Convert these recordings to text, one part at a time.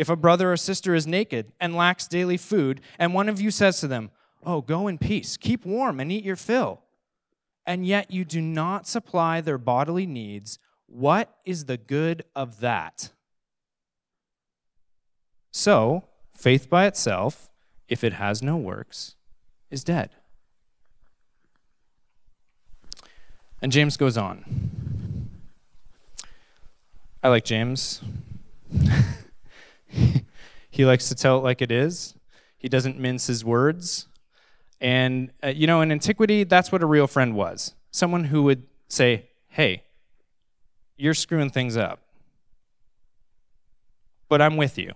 If a brother or sister is naked and lacks daily food, and one of you says to them, Oh, go in peace, keep warm, and eat your fill, and yet you do not supply their bodily needs, what is the good of that? So, faith by itself, if it has no works, is dead. And James goes on. I like James. he likes to tell it like it is. He doesn't mince his words. And, uh, you know, in antiquity, that's what a real friend was someone who would say, hey, you're screwing things up, but I'm with you.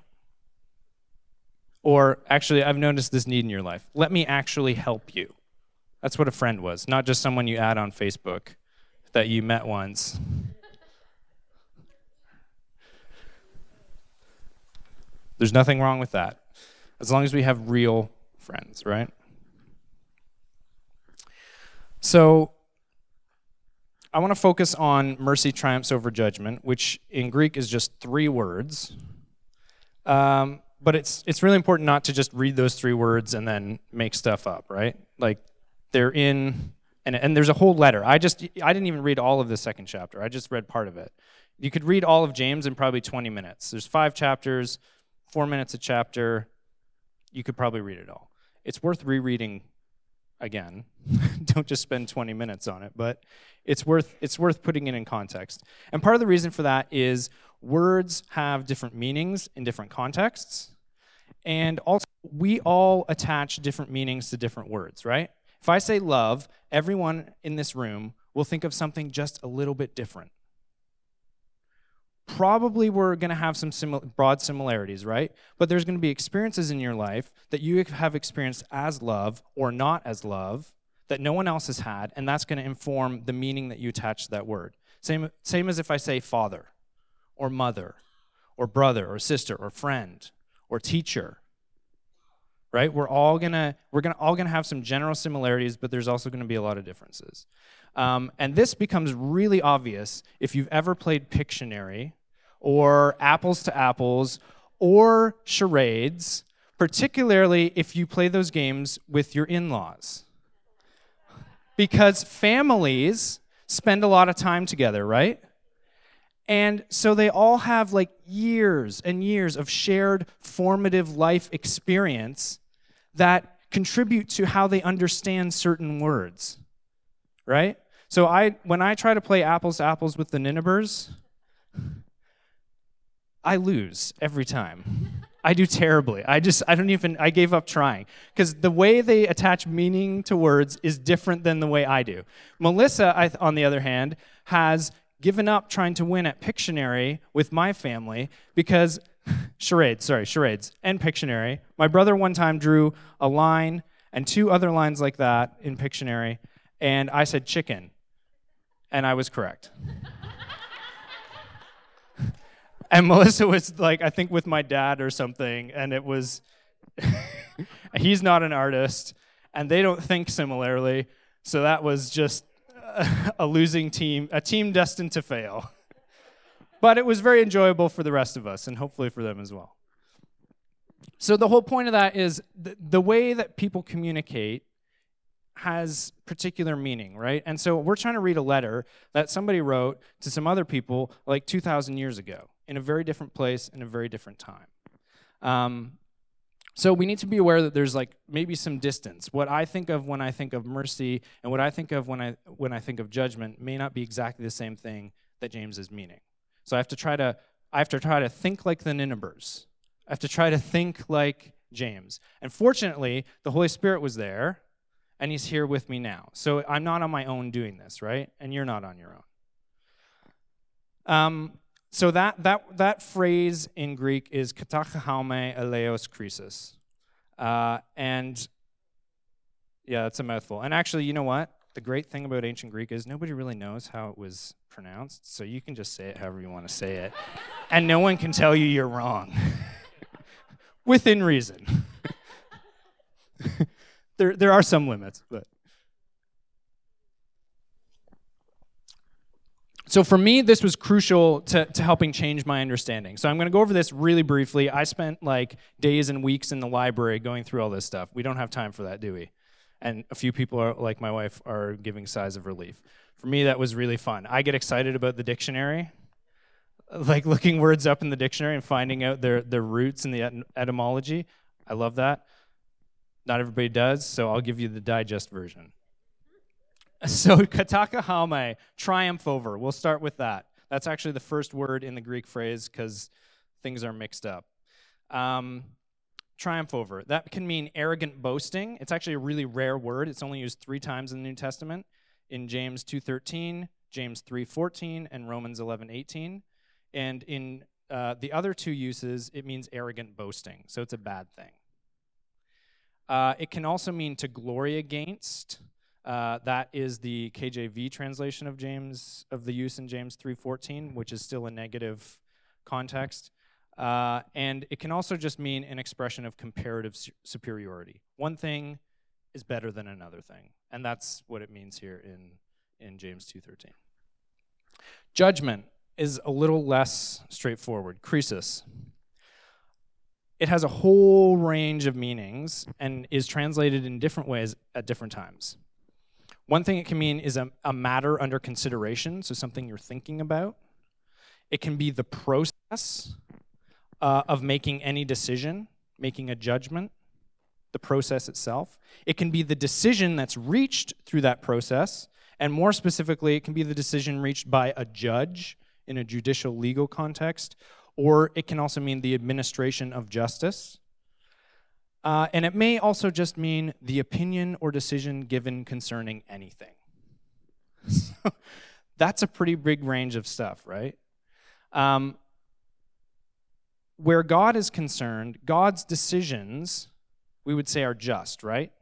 Or, actually, I've noticed this need in your life. Let me actually help you. That's what a friend was, not just someone you add on Facebook that you met once. There's nothing wrong with that, as long as we have real friends, right? So, I want to focus on mercy triumphs over judgment, which in Greek is just three words. Um, but it's it's really important not to just read those three words and then make stuff up, right? Like they're in and and there's a whole letter. I just I didn't even read all of the second chapter. I just read part of it. You could read all of James in probably 20 minutes. There's five chapters, four minutes a chapter. You could probably read it all. It's worth rereading again. Don't just spend 20 minutes on it, but it's worth it's worth putting it in context. And part of the reason for that is words have different meanings in different contexts. And also we all attach different meanings to different words, right? If I say love, everyone in this room will think of something just a little bit different. Probably we're going to have some simil- broad similarities, right? But there's going to be experiences in your life that you have experienced as love or not as love that no one else has had, and that's going to inform the meaning that you attach to that word. Same, same as if I say father or mother or brother or sister or friend or teacher. Right? We're all gonna we're gonna all gonna have some general similarities, but there's also gonna be a lot of differences. Um, and this becomes really obvious if you've ever played Pictionary or Apples to Apples or charades, particularly if you play those games with your in laws. Because families spend a lot of time together, right? And so they all have like years and years of shared formative life experience that contribute to how they understand certain words. Right? So I when I try to play apples to apples with the Ninevers, I lose every time. I do terribly. I just I don't even I gave up trying because the way they attach meaning to words is different than the way I do. Melissa, I, on the other hand, has given up trying to win at Pictionary with my family because charades, sorry, charades and Pictionary. My brother one time drew a line and two other lines like that in Pictionary, and I said chicken, and I was correct. and Melissa was like, I think with my dad or something, and it was, he's not an artist, and they don't think similarly, so that was just a losing team, a team destined to fail. But it was very enjoyable for the rest of us, and hopefully for them as well. So, the whole point of that is the, the way that people communicate has particular meaning, right? And so, we're trying to read a letter that somebody wrote to some other people like 2,000 years ago in a very different place in a very different time. Um, so we need to be aware that there's like maybe some distance. What I think of when I think of mercy and what I think of when I when I think of judgment may not be exactly the same thing that James is meaning. So I have to try to I have to try to think like the Ninevers. I have to try to think like James. And fortunately, the Holy Spirit was there and he's here with me now. So I'm not on my own doing this, right? And you're not on your own. Um, so that, that, that phrase in Greek is katachaume eleos krisis. Uh, and yeah, it's a mouthful. And actually, you know what? The great thing about ancient Greek is nobody really knows how it was pronounced, so you can just say it however you want to say it. and no one can tell you you're wrong. Within reason. there, there are some limits, but. So for me, this was crucial to, to helping change my understanding. So I'm going to go over this really briefly. I spent like days and weeks in the library going through all this stuff. We don't have time for that, do we? And a few people, are, like my wife, are giving sighs of relief. For me, that was really fun. I get excited about the dictionary, like looking words up in the dictionary and finding out their, their roots and the etymology. I love that. Not everybody does, so I'll give you the digest version. So katakahame, triumph over. We'll start with that. That's actually the first word in the Greek phrase because things are mixed up. Um, triumph over. That can mean arrogant boasting. It's actually a really rare word. It's only used three times in the New Testament, in James 2.13, James 3.14, and Romans 11.18. And in uh, the other two uses, it means arrogant boasting. So it's a bad thing. Uh, it can also mean to glory against. Uh, that is the KJV translation of James of the use in James 3:14, which is still a negative context. Uh, and it can also just mean an expression of comparative su- superiority. One thing is better than another thing, and that's what it means here in in James 2:13. Judgment is a little less straightforward. Krisis. It has a whole range of meanings and is translated in different ways at different times. One thing it can mean is a, a matter under consideration, so something you're thinking about. It can be the process uh, of making any decision, making a judgment, the process itself. It can be the decision that's reached through that process, and more specifically, it can be the decision reached by a judge in a judicial legal context, or it can also mean the administration of justice. Uh, and it may also just mean the opinion or decision given concerning anything. so that's a pretty big range of stuff, right? Um, where God is concerned, God's decisions, we would say, are just, right?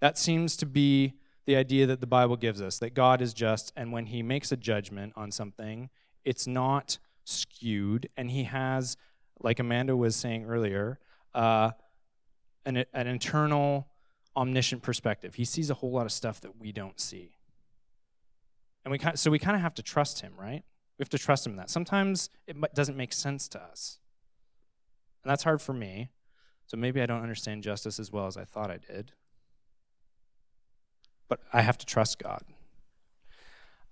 That seems to be the idea that the Bible gives us that God is just, and when He makes a judgment on something, it's not skewed, and He has, like Amanda was saying earlier, uh, an, an internal, omniscient perspective. He sees a whole lot of stuff that we don't see. And we so we kind of have to trust him, right? We have to trust him in that. Sometimes it doesn't make sense to us. And that's hard for me. So maybe I don't understand justice as well as I thought I did. But I have to trust God.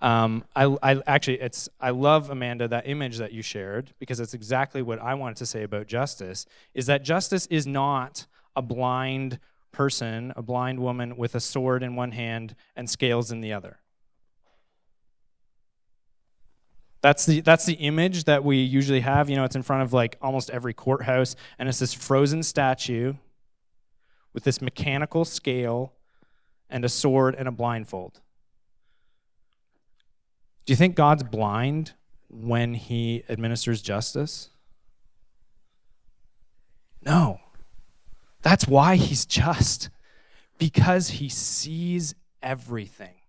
Um, I, I actually, it's I love Amanda that image that you shared because it's exactly what I wanted to say about justice. Is that justice is not a blind person, a blind woman with a sword in one hand and scales in the other. That's the that's the image that we usually have. You know, it's in front of like almost every courthouse, and it's this frozen statue with this mechanical scale and a sword and a blindfold. Do you think God's blind when he administers justice? No. That's why he's just, because he sees everything.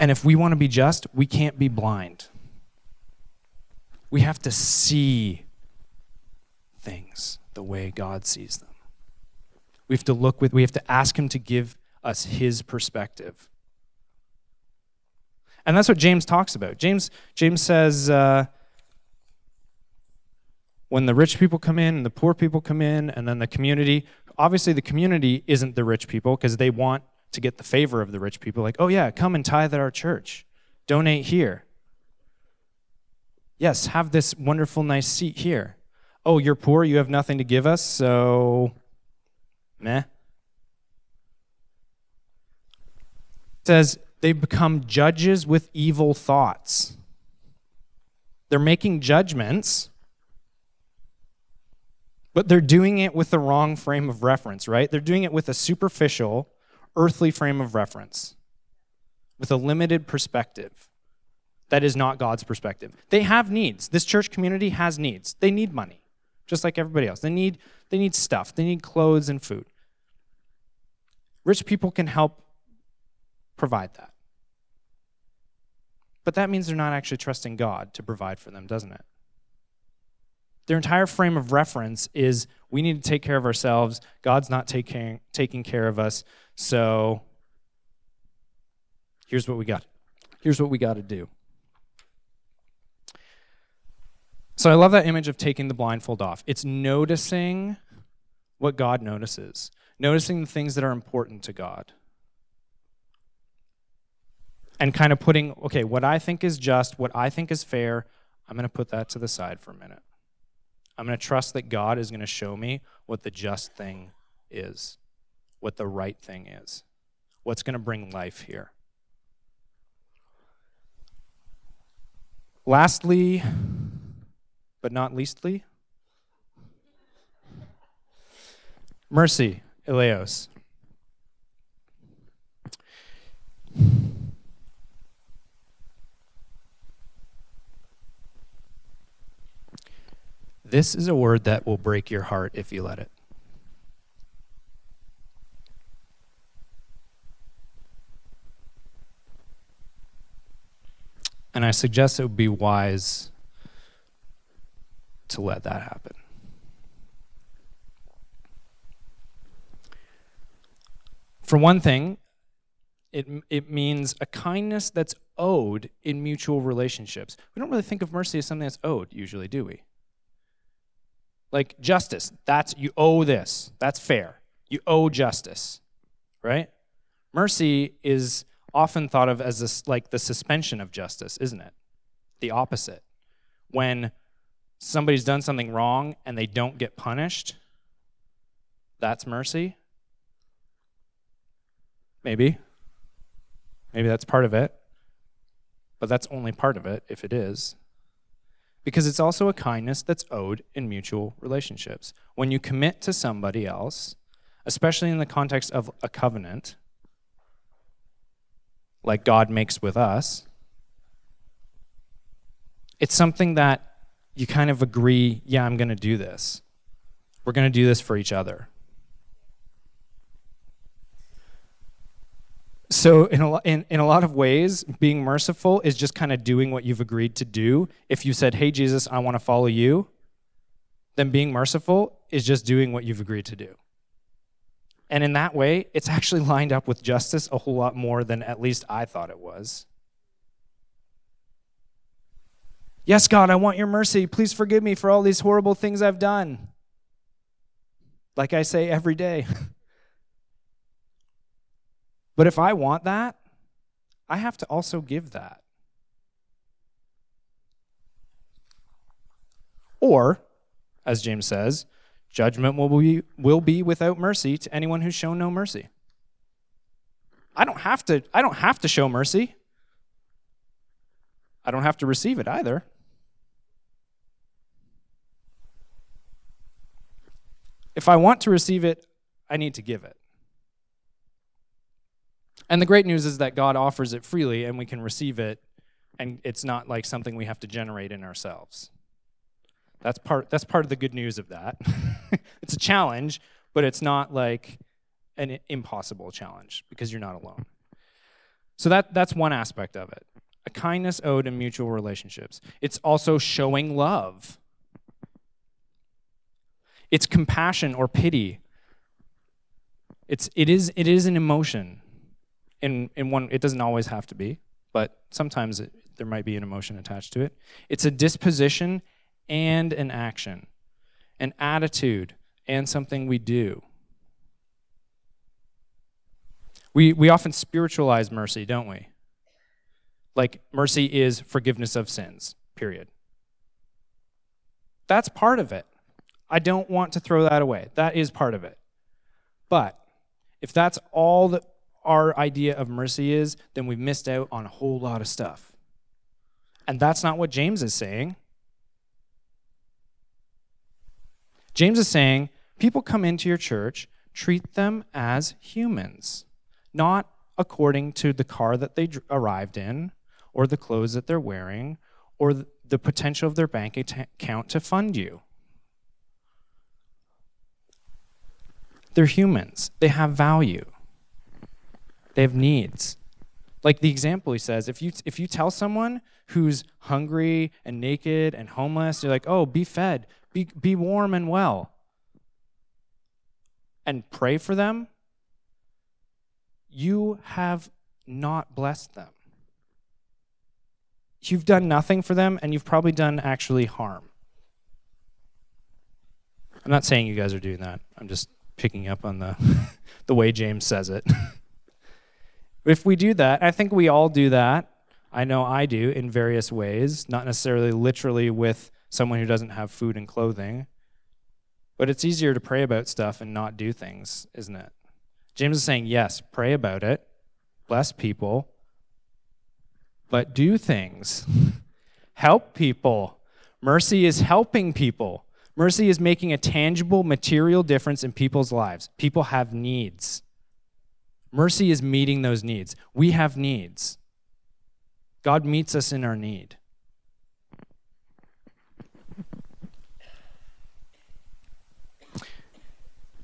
And if we want to be just, we can't be blind. We have to see things the way God sees them. We have to look with, we have to ask Him to give us his perspective. And that's what James talks about. James, James says, uh, when the rich people come in and the poor people come in, and then the community, obviously the community isn't the rich people because they want to get the favor of the rich people. Like, oh, yeah, come and tithe at our church, donate here. Yes, have this wonderful, nice seat here. Oh, you're poor, you have nothing to give us, so meh. says they become judges with evil thoughts. They're making judgments, but they're doing it with the wrong frame of reference, right? They're doing it with a superficial, earthly frame of reference, with a limited perspective that is not God's perspective. They have needs. This church community has needs. They need money, just like everybody else. They need, they need stuff, they need clothes and food. Rich people can help provide that. But that means they're not actually trusting God to provide for them, doesn't it? Their entire frame of reference is we need to take care of ourselves. God's not taking, taking care of us, So here's what we got. Here's what we got to do. So I love that image of taking the blindfold off. It's noticing what God notices, noticing the things that are important to God. And kind of putting, okay, what I think is just, what I think is fair, I'm going to put that to the side for a minute. I'm going to trust that God is going to show me what the just thing is, what the right thing is, what's going to bring life here. Lastly, but not leastly, mercy, eleos. This is a word that will break your heart if you let it. And I suggest it would be wise to let that happen. For one thing, it, it means a kindness that's owed in mutual relationships. We don't really think of mercy as something that's owed, usually, do we? Like justice, that's you owe this. That's fair. You owe justice, right? Mercy is often thought of as this, like the suspension of justice, isn't it? The opposite. When somebody's done something wrong and they don't get punished, that's mercy. Maybe. Maybe that's part of it. But that's only part of it, if it is. Because it's also a kindness that's owed in mutual relationships. When you commit to somebody else, especially in the context of a covenant, like God makes with us, it's something that you kind of agree, yeah, I'm going to do this. We're going to do this for each other. So, in a, in, in a lot of ways, being merciful is just kind of doing what you've agreed to do. If you said, Hey, Jesus, I want to follow you, then being merciful is just doing what you've agreed to do. And in that way, it's actually lined up with justice a whole lot more than at least I thought it was. Yes, God, I want your mercy. Please forgive me for all these horrible things I've done. Like I say every day. but if I want that, I have to also give that. Or, as James says, judgment will be, will be without mercy to anyone who's shown no mercy. I don't have to I don't have to show mercy. I don't have to receive it either. If I want to receive it, I need to give it. And the great news is that God offers it freely and we can receive it, and it's not like something we have to generate in ourselves. That's part, that's part of the good news of that. it's a challenge, but it's not like an impossible challenge because you're not alone. So that, that's one aspect of it a kindness owed in mutual relationships. It's also showing love. It's compassion or pity. It's, it, is, it is an emotion. In, in one, it doesn't always have to be, but sometimes it, there might be an emotion attached to it. It's a disposition and an action, an attitude and something we do. We, we often spiritualize mercy, don't we? Like, mercy is forgiveness of sins, period. That's part of it. I don't want to throw that away. That is part of it. But if that's all that our idea of mercy is, then we've missed out on a whole lot of stuff. And that's not what James is saying. James is saying people come into your church, treat them as humans, not according to the car that they arrived in, or the clothes that they're wearing, or the potential of their bank account to fund you. They're humans, they have value, they have needs. Like the example he says, if you, if you tell someone who's hungry and naked and homeless, you're like, oh, be fed, be, be warm and well, and pray for them, you have not blessed them. You've done nothing for them, and you've probably done actually harm. I'm not saying you guys are doing that. I'm just picking up on the, the way James says it. if we do that, I think we all do that. I know I do in various ways, not necessarily literally with someone who doesn't have food and clothing. But it's easier to pray about stuff and not do things, isn't it? James is saying, yes, pray about it, bless people, but do things. Help people. Mercy is helping people. Mercy is making a tangible, material difference in people's lives. People have needs. Mercy is meeting those needs. We have needs. God meets us in our need.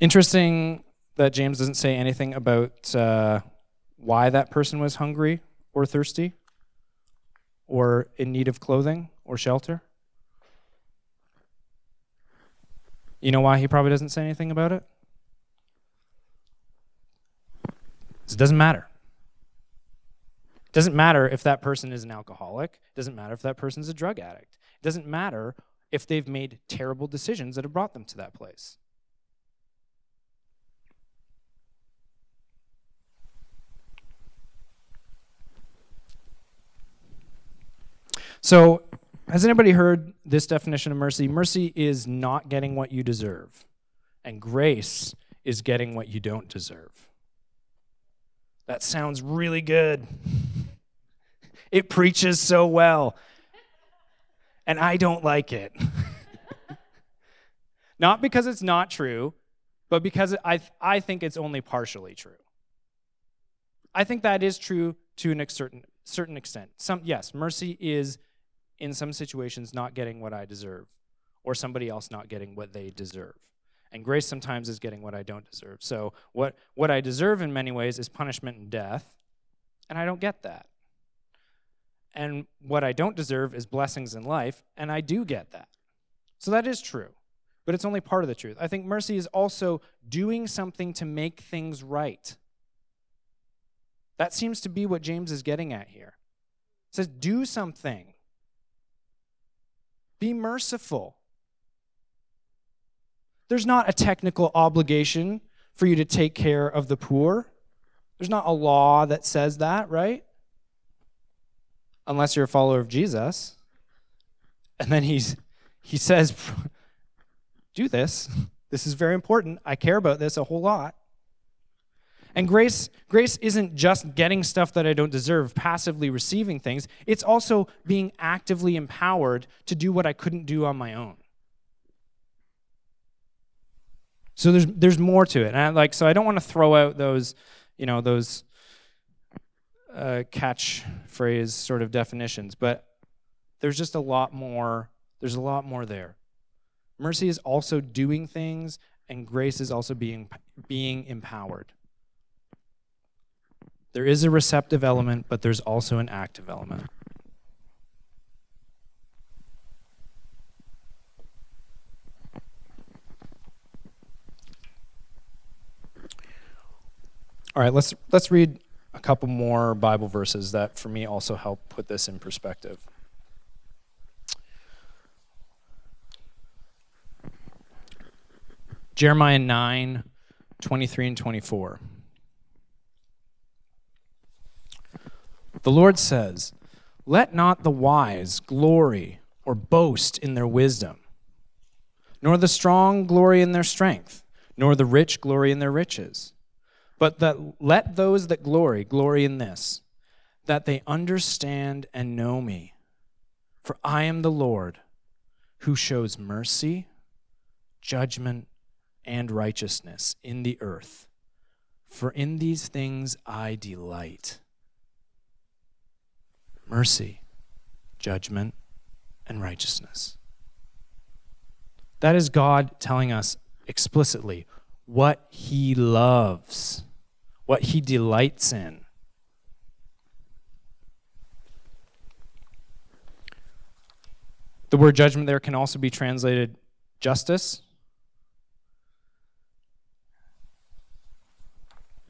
Interesting that James doesn't say anything about uh, why that person was hungry or thirsty or in need of clothing or shelter. You know why he probably doesn't say anything about it? It doesn't matter. It doesn't matter if that person is an alcoholic. It doesn't matter if that person is a drug addict. It doesn't matter if they've made terrible decisions that have brought them to that place. So, has anybody heard this definition of mercy? Mercy is not getting what you deserve, and grace is getting what you don't deserve. That sounds really good. It preaches so well, and I don't like it. not because it's not true, but because I, I think it's only partially true. I think that is true to a certain, certain extent. Some, yes, mercy is in some situations not getting what I deserve, or somebody else not getting what they deserve. And grace sometimes is getting what I don't deserve. So, what, what I deserve in many ways is punishment and death, and I don't get that. And what I don't deserve is blessings in life, and I do get that. So, that is true, but it's only part of the truth. I think mercy is also doing something to make things right. That seems to be what James is getting at here. It says, do something. Be merciful. There's not a technical obligation for you to take care of the poor. There's not a law that says that, right? Unless you're a follower of Jesus. And then he's he says do this. This is very important. I care about this a whole lot. And grace, grace isn't just getting stuff that I don't deserve, passively receiving things. It's also being actively empowered to do what I couldn't do on my own. So there's there's more to it. And I, like so I don't want to throw out those, you know, those uh, catchphrase sort of definitions, but there's just a lot more. There's a lot more there. Mercy is also doing things, and grace is also being being empowered. There is a receptive element, but there's also an active element. All right, let's let's read a couple more Bible verses that for me also help put this in perspective. Jeremiah 9, 23 and 24. The Lord says, Let not the wise glory or boast in their wisdom, nor the strong glory in their strength, nor the rich glory in their riches. But that let those that glory glory in this, that they understand and know me. For I am the Lord who shows mercy, judgment, and righteousness in the earth. For in these things I delight mercy, judgment, and righteousness. That is God telling us explicitly what he loves, what he delights in. The word judgment there can also be translated justice.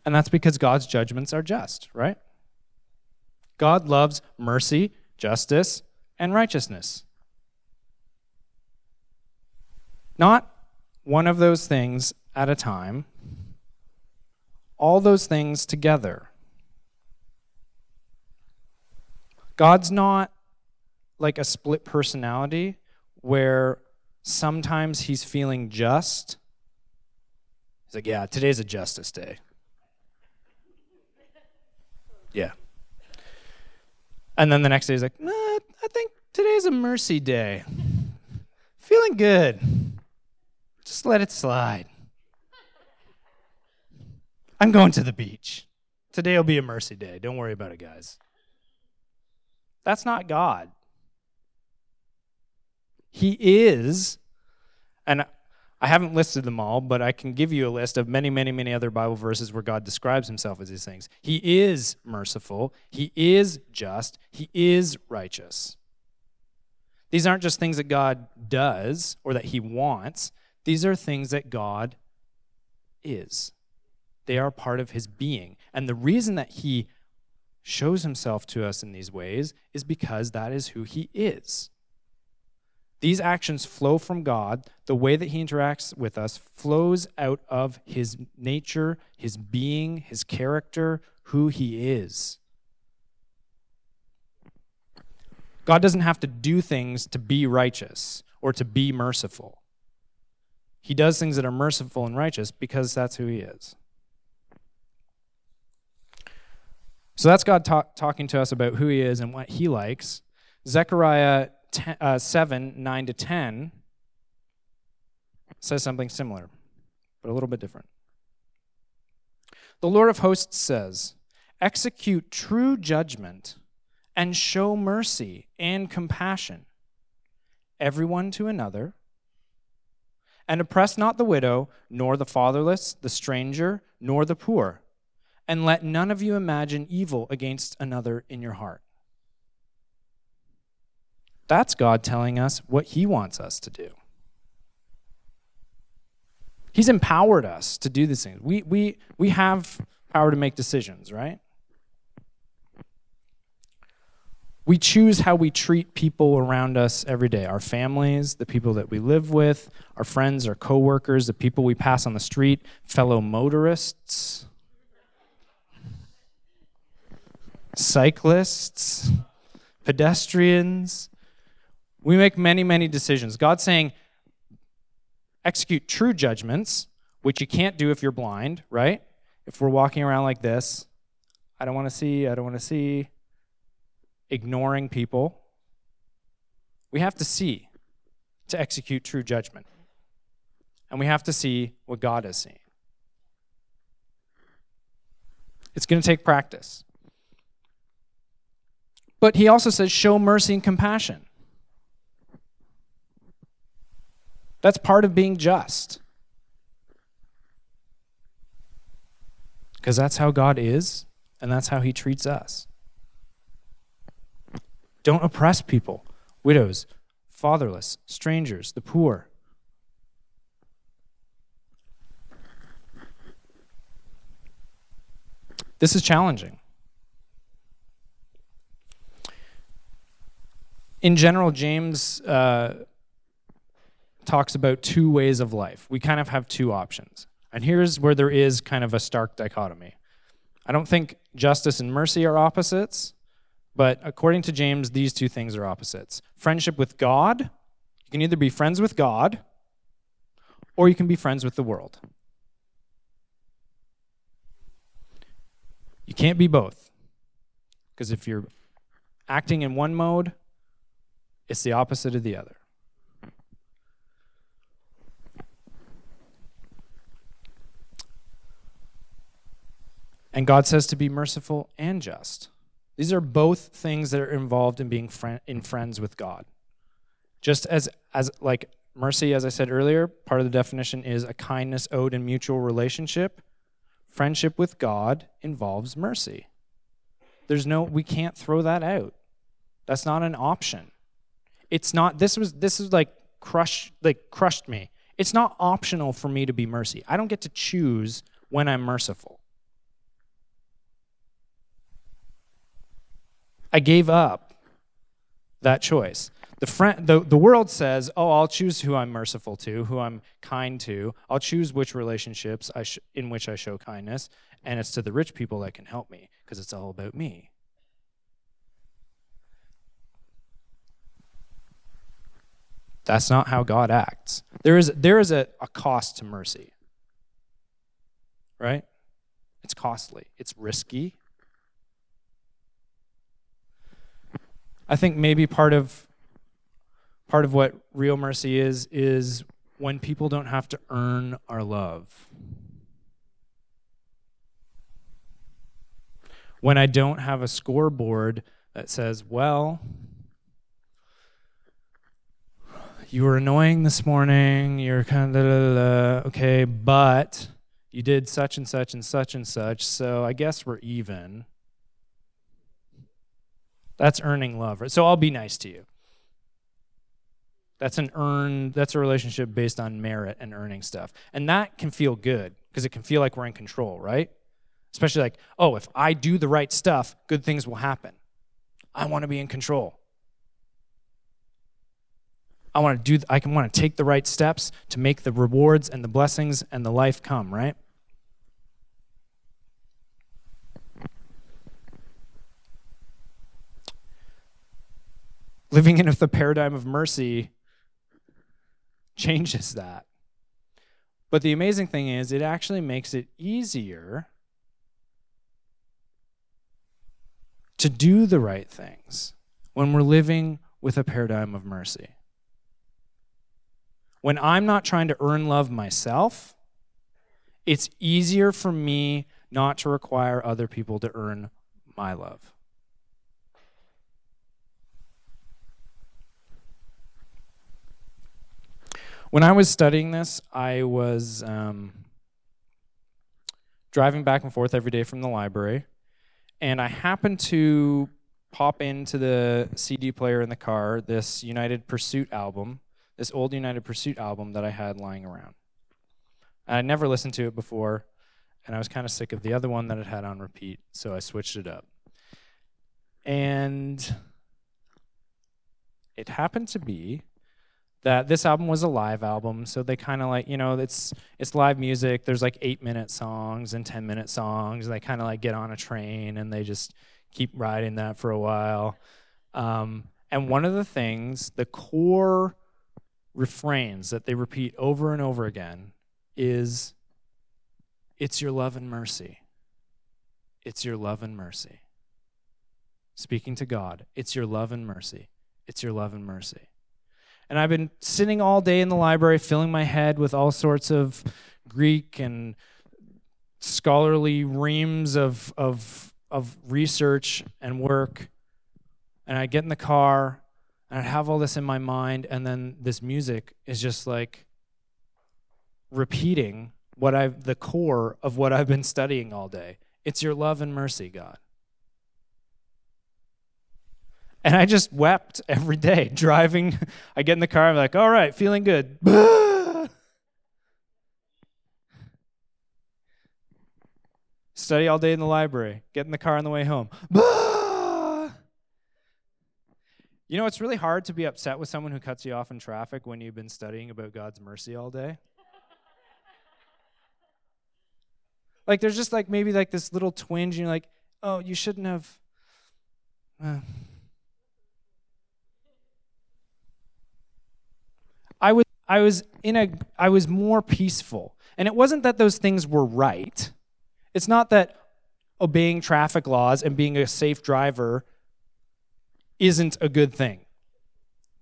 And that's because God's judgments are just, right? God loves mercy, justice, and righteousness. Not one of those things at a time, all those things together. God's not like a split personality where sometimes he's feeling just. He's like, yeah, today's a justice day. Yeah. And then the next day he's like, nah, I think today's a mercy day. Feeling good. Just let it slide. I'm going to the beach. Today will be a mercy day. Don't worry about it, guys. That's not God. He is, and I haven't listed them all, but I can give you a list of many, many, many other Bible verses where God describes himself as these things. He is merciful, He is just, He is righteous. These aren't just things that God does or that He wants, these are things that God is. They are part of His being. And the reason that He shows Himself to us in these ways is because that is who He is. These actions flow from God. The way that He interacts with us flows out of His nature, His being, His character, who He is. God doesn't have to do things to be righteous or to be merciful. He does things that are merciful and righteous because that's who He is. So that's God talking to us about who He is and what He likes. Zechariah 10, uh, 7 9 to 10 says something similar, but a little bit different. The Lord of hosts says, Execute true judgment and show mercy and compassion, everyone to another, and oppress not the widow, nor the fatherless, the stranger, nor the poor, and let none of you imagine evil against another in your heart. That's God telling us what He wants us to do. He's empowered us to do these things. We, we, we have power to make decisions, right? We choose how we treat people around us every day our families, the people that we live with, our friends, our coworkers, the people we pass on the street, fellow motorists, cyclists, pedestrians, we make many, many decisions. God's saying, execute true judgments, which you can't do if you're blind, right? If we're walking around like this, I don't want to see, I don't want to see, ignoring people. We have to see to execute true judgment. And we have to see what God is seeing. It's going to take practice. But he also says, show mercy and compassion. That's part of being just. Because that's how God is, and that's how He treats us. Don't oppress people, widows, fatherless, strangers, the poor. This is challenging. In general, James uh, talks about two ways of life. We kind of have two options. And here's where there is kind of a stark dichotomy. I don't think justice and mercy are opposites, but according to James, these two things are opposites. Friendship with God, you can either be friends with God or you can be friends with the world. You can't be both. Because if you're acting in one mode, it's the opposite of the other. And God says to be merciful and just. These are both things that are involved in being in friends with God. Just as as like mercy, as I said earlier, part of the definition is a kindness owed in mutual relationship. Friendship with God involves mercy. There's no we can't throw that out. That's not an option. It's not this was this is like crush like crushed me. It's not optional for me to be mercy. I don't get to choose when I'm merciful. I gave up that choice. The, friend, the, the world says, oh, I'll choose who I'm merciful to, who I'm kind to. I'll choose which relationships I sh- in which I show kindness, and it's to the rich people that can help me because it's all about me. That's not how God acts. There is, there is a, a cost to mercy, right? It's costly, it's risky. I think maybe part of part of what real mercy is is when people don't have to earn our love. When I don't have a scoreboard that says, well, you were annoying this morning, you're kind of, okay, but you did such and such and such and such, so I guess we're even. That's earning love. Right? So I'll be nice to you. That's an earned, that's a relationship based on merit and earning stuff. And that can feel good because it can feel like we're in control, right? Especially like, oh, if I do the right stuff, good things will happen. I want to be in control. I want to do I can want to take the right steps to make the rewards and the blessings and the life come, right? Living in the paradigm of mercy changes that. But the amazing thing is, it actually makes it easier to do the right things when we're living with a paradigm of mercy. When I'm not trying to earn love myself, it's easier for me not to require other people to earn my love. When I was studying this, I was um, driving back and forth every day from the library, and I happened to pop into the CD player in the car this United Pursuit album, this old United Pursuit album that I had lying around. I would never listened to it before, and I was kind of sick of the other one that it had on repeat, so I switched it up. And it happened to be that this album was a live album so they kind of like you know it's it's live music there's like eight minute songs and ten minute songs they kind of like get on a train and they just keep riding that for a while. Um, and one of the things the core refrains that they repeat over and over again is it's your love and mercy. It's your love and mercy. Speaking to god it's your love and mercy. It's your love and mercy and I've been sitting all day in the library, filling my head with all sorts of Greek and scholarly reams of, of, of research and work. And I get in the car and I have all this in my mind, and then this music is just like repeating what I've the core of what I've been studying all day. It's your love and mercy, God. And I just wept every day driving. I get in the car, I'm like, all right, feeling good. Study all day in the library, get in the car on the way home. You know, it's really hard to be upset with someone who cuts you off in traffic when you've been studying about God's mercy all day. like, there's just like maybe like this little twinge, and you're like, oh, you shouldn't have. Uh, I was I was in a I was more peaceful. And it wasn't that those things were right. It's not that obeying traffic laws and being a safe driver isn't a good thing.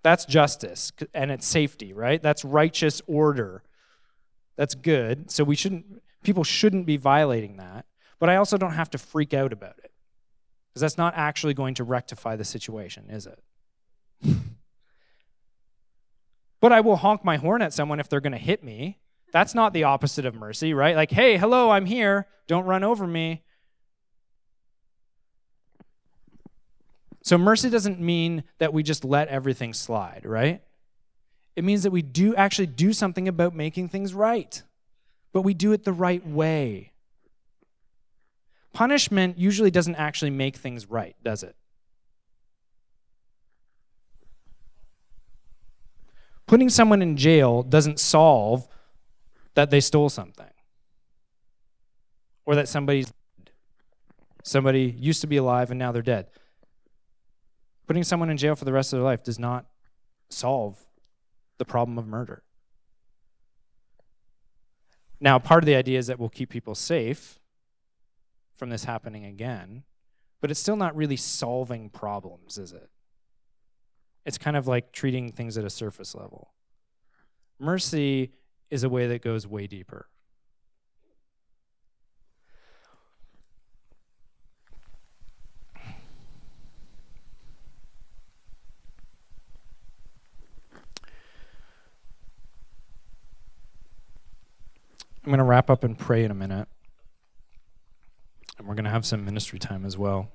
That's justice and it's safety, right? That's righteous order. That's good. So we shouldn't people shouldn't be violating that. But I also don't have to freak out about it. Because that's not actually going to rectify the situation, is it? But I will honk my horn at someone if they're going to hit me. That's not the opposite of mercy, right? Like, hey, hello, I'm here. Don't run over me. So mercy doesn't mean that we just let everything slide, right? It means that we do actually do something about making things right, but we do it the right way. Punishment usually doesn't actually make things right, does it? Putting someone in jail doesn't solve that they stole something or that somebody's somebody used to be alive and now they're dead. Putting someone in jail for the rest of their life does not solve the problem of murder. Now, part of the idea is that we'll keep people safe from this happening again, but it's still not really solving problems, is it? It's kind of like treating things at a surface level. Mercy is a way that goes way deeper. I'm going to wrap up and pray in a minute. And we're going to have some ministry time as well.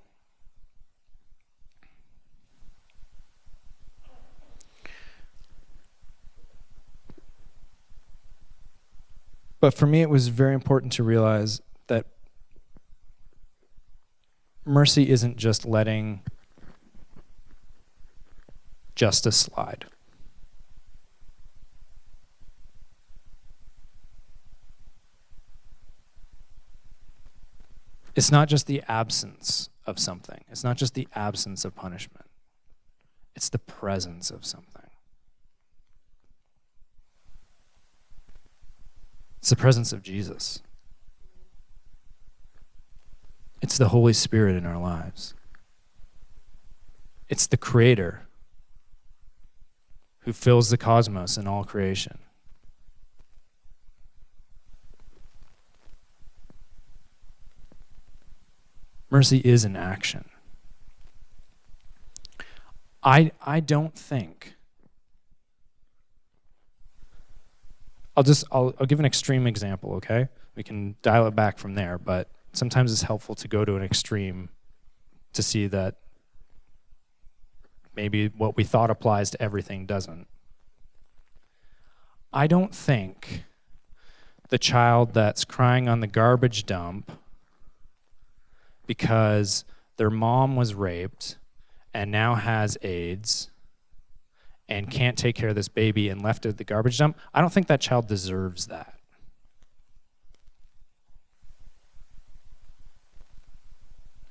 But for me, it was very important to realize that mercy isn't just letting justice slide. It's not just the absence of something, it's not just the absence of punishment, it's the presence of something. It's the presence of Jesus. It's the Holy Spirit in our lives. It's the Creator who fills the cosmos and all creation. Mercy is an action. I, I don't think. I'll just I'll, I'll give an extreme example, okay? We can dial it back from there, but sometimes it's helpful to go to an extreme to see that maybe what we thought applies to everything doesn't. I don't think the child that's crying on the garbage dump because their mom was raped and now has AIDS and can't take care of this baby and left it at the garbage dump, I don't think that child deserves that.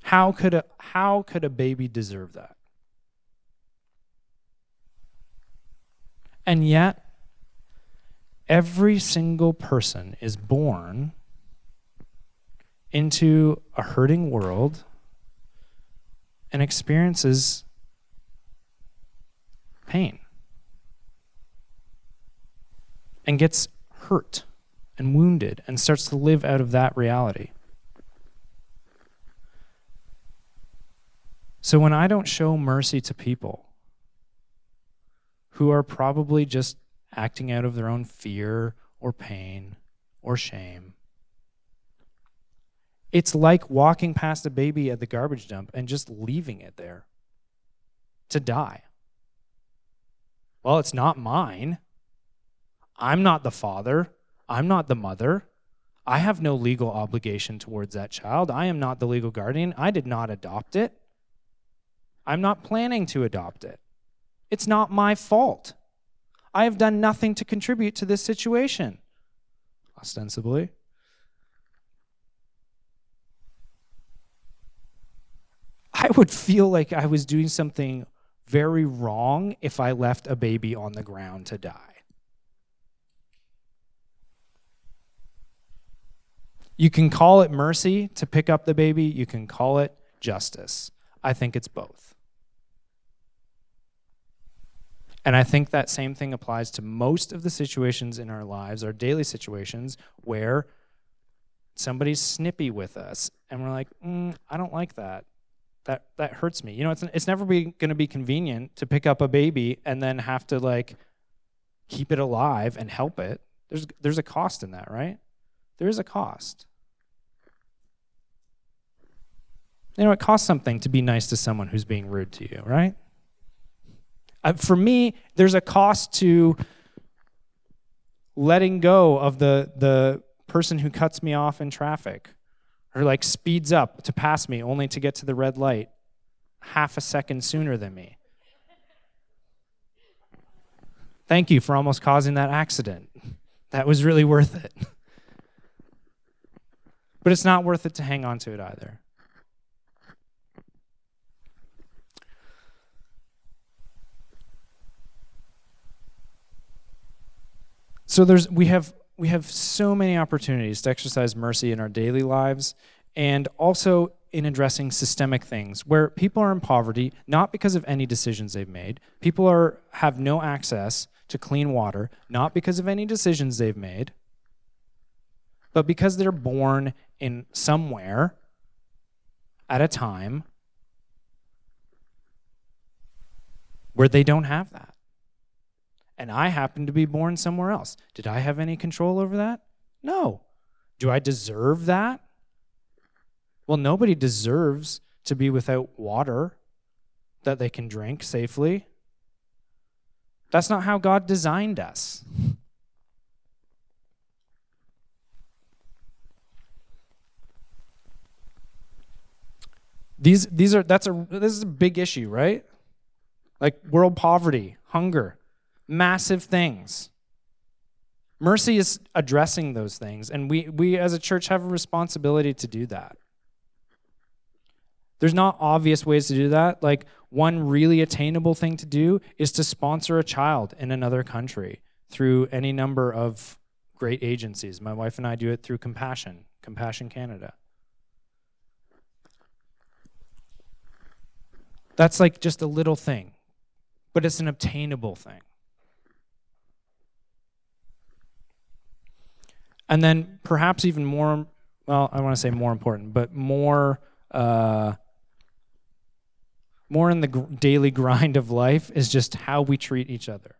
How could a, how could a baby deserve that? And yet, every single person is born into a hurting world and experiences pain and gets hurt and wounded and starts to live out of that reality. So when I don't show mercy to people who are probably just acting out of their own fear or pain or shame, it's like walking past a baby at the garbage dump and just leaving it there to die. Well, it's not mine. I'm not the father. I'm not the mother. I have no legal obligation towards that child. I am not the legal guardian. I did not adopt it. I'm not planning to adopt it. It's not my fault. I have done nothing to contribute to this situation, ostensibly. I would feel like I was doing something very wrong if I left a baby on the ground to die. You can call it mercy to pick up the baby, you can call it justice. I think it's both. And I think that same thing applies to most of the situations in our lives, our daily situations, where somebody's snippy with us and we're like, mm, I don't like that that that hurts me. You know, it's it's never going to be convenient to pick up a baby and then have to like keep it alive and help it. There's there's a cost in that, right? There is a cost. You know, it costs something to be nice to someone who's being rude to you, right? Uh, for me, there's a cost to letting go of the the person who cuts me off in traffic or like speeds up to pass me only to get to the red light half a second sooner than me. Thank you for almost causing that accident. That was really worth it. But it's not worth it to hang on to it either. So there's we have we have so many opportunities to exercise mercy in our daily lives and also in addressing systemic things where people are in poverty not because of any decisions they've made. People are have no access to clean water not because of any decisions they've made, but because they're born in somewhere at a time where they don't have that. And I happen to be born somewhere else. Did I have any control over that? No. Do I deserve that? Well, nobody deserves to be without water that they can drink safely. That's not how God designed us. These, these are that's a this is a big issue, right? Like world poverty, hunger, massive things. Mercy is addressing those things, and we, we as a church have a responsibility to do that. There's not obvious ways to do that. Like, one really attainable thing to do is to sponsor a child in another country through any number of great agencies. My wife and I do it through Compassion, Compassion Canada. That's like just a little thing, but it's an obtainable thing. And then perhaps even more, well, I want to say more important, but more, uh, more in the gr- daily grind of life is just how we treat each other.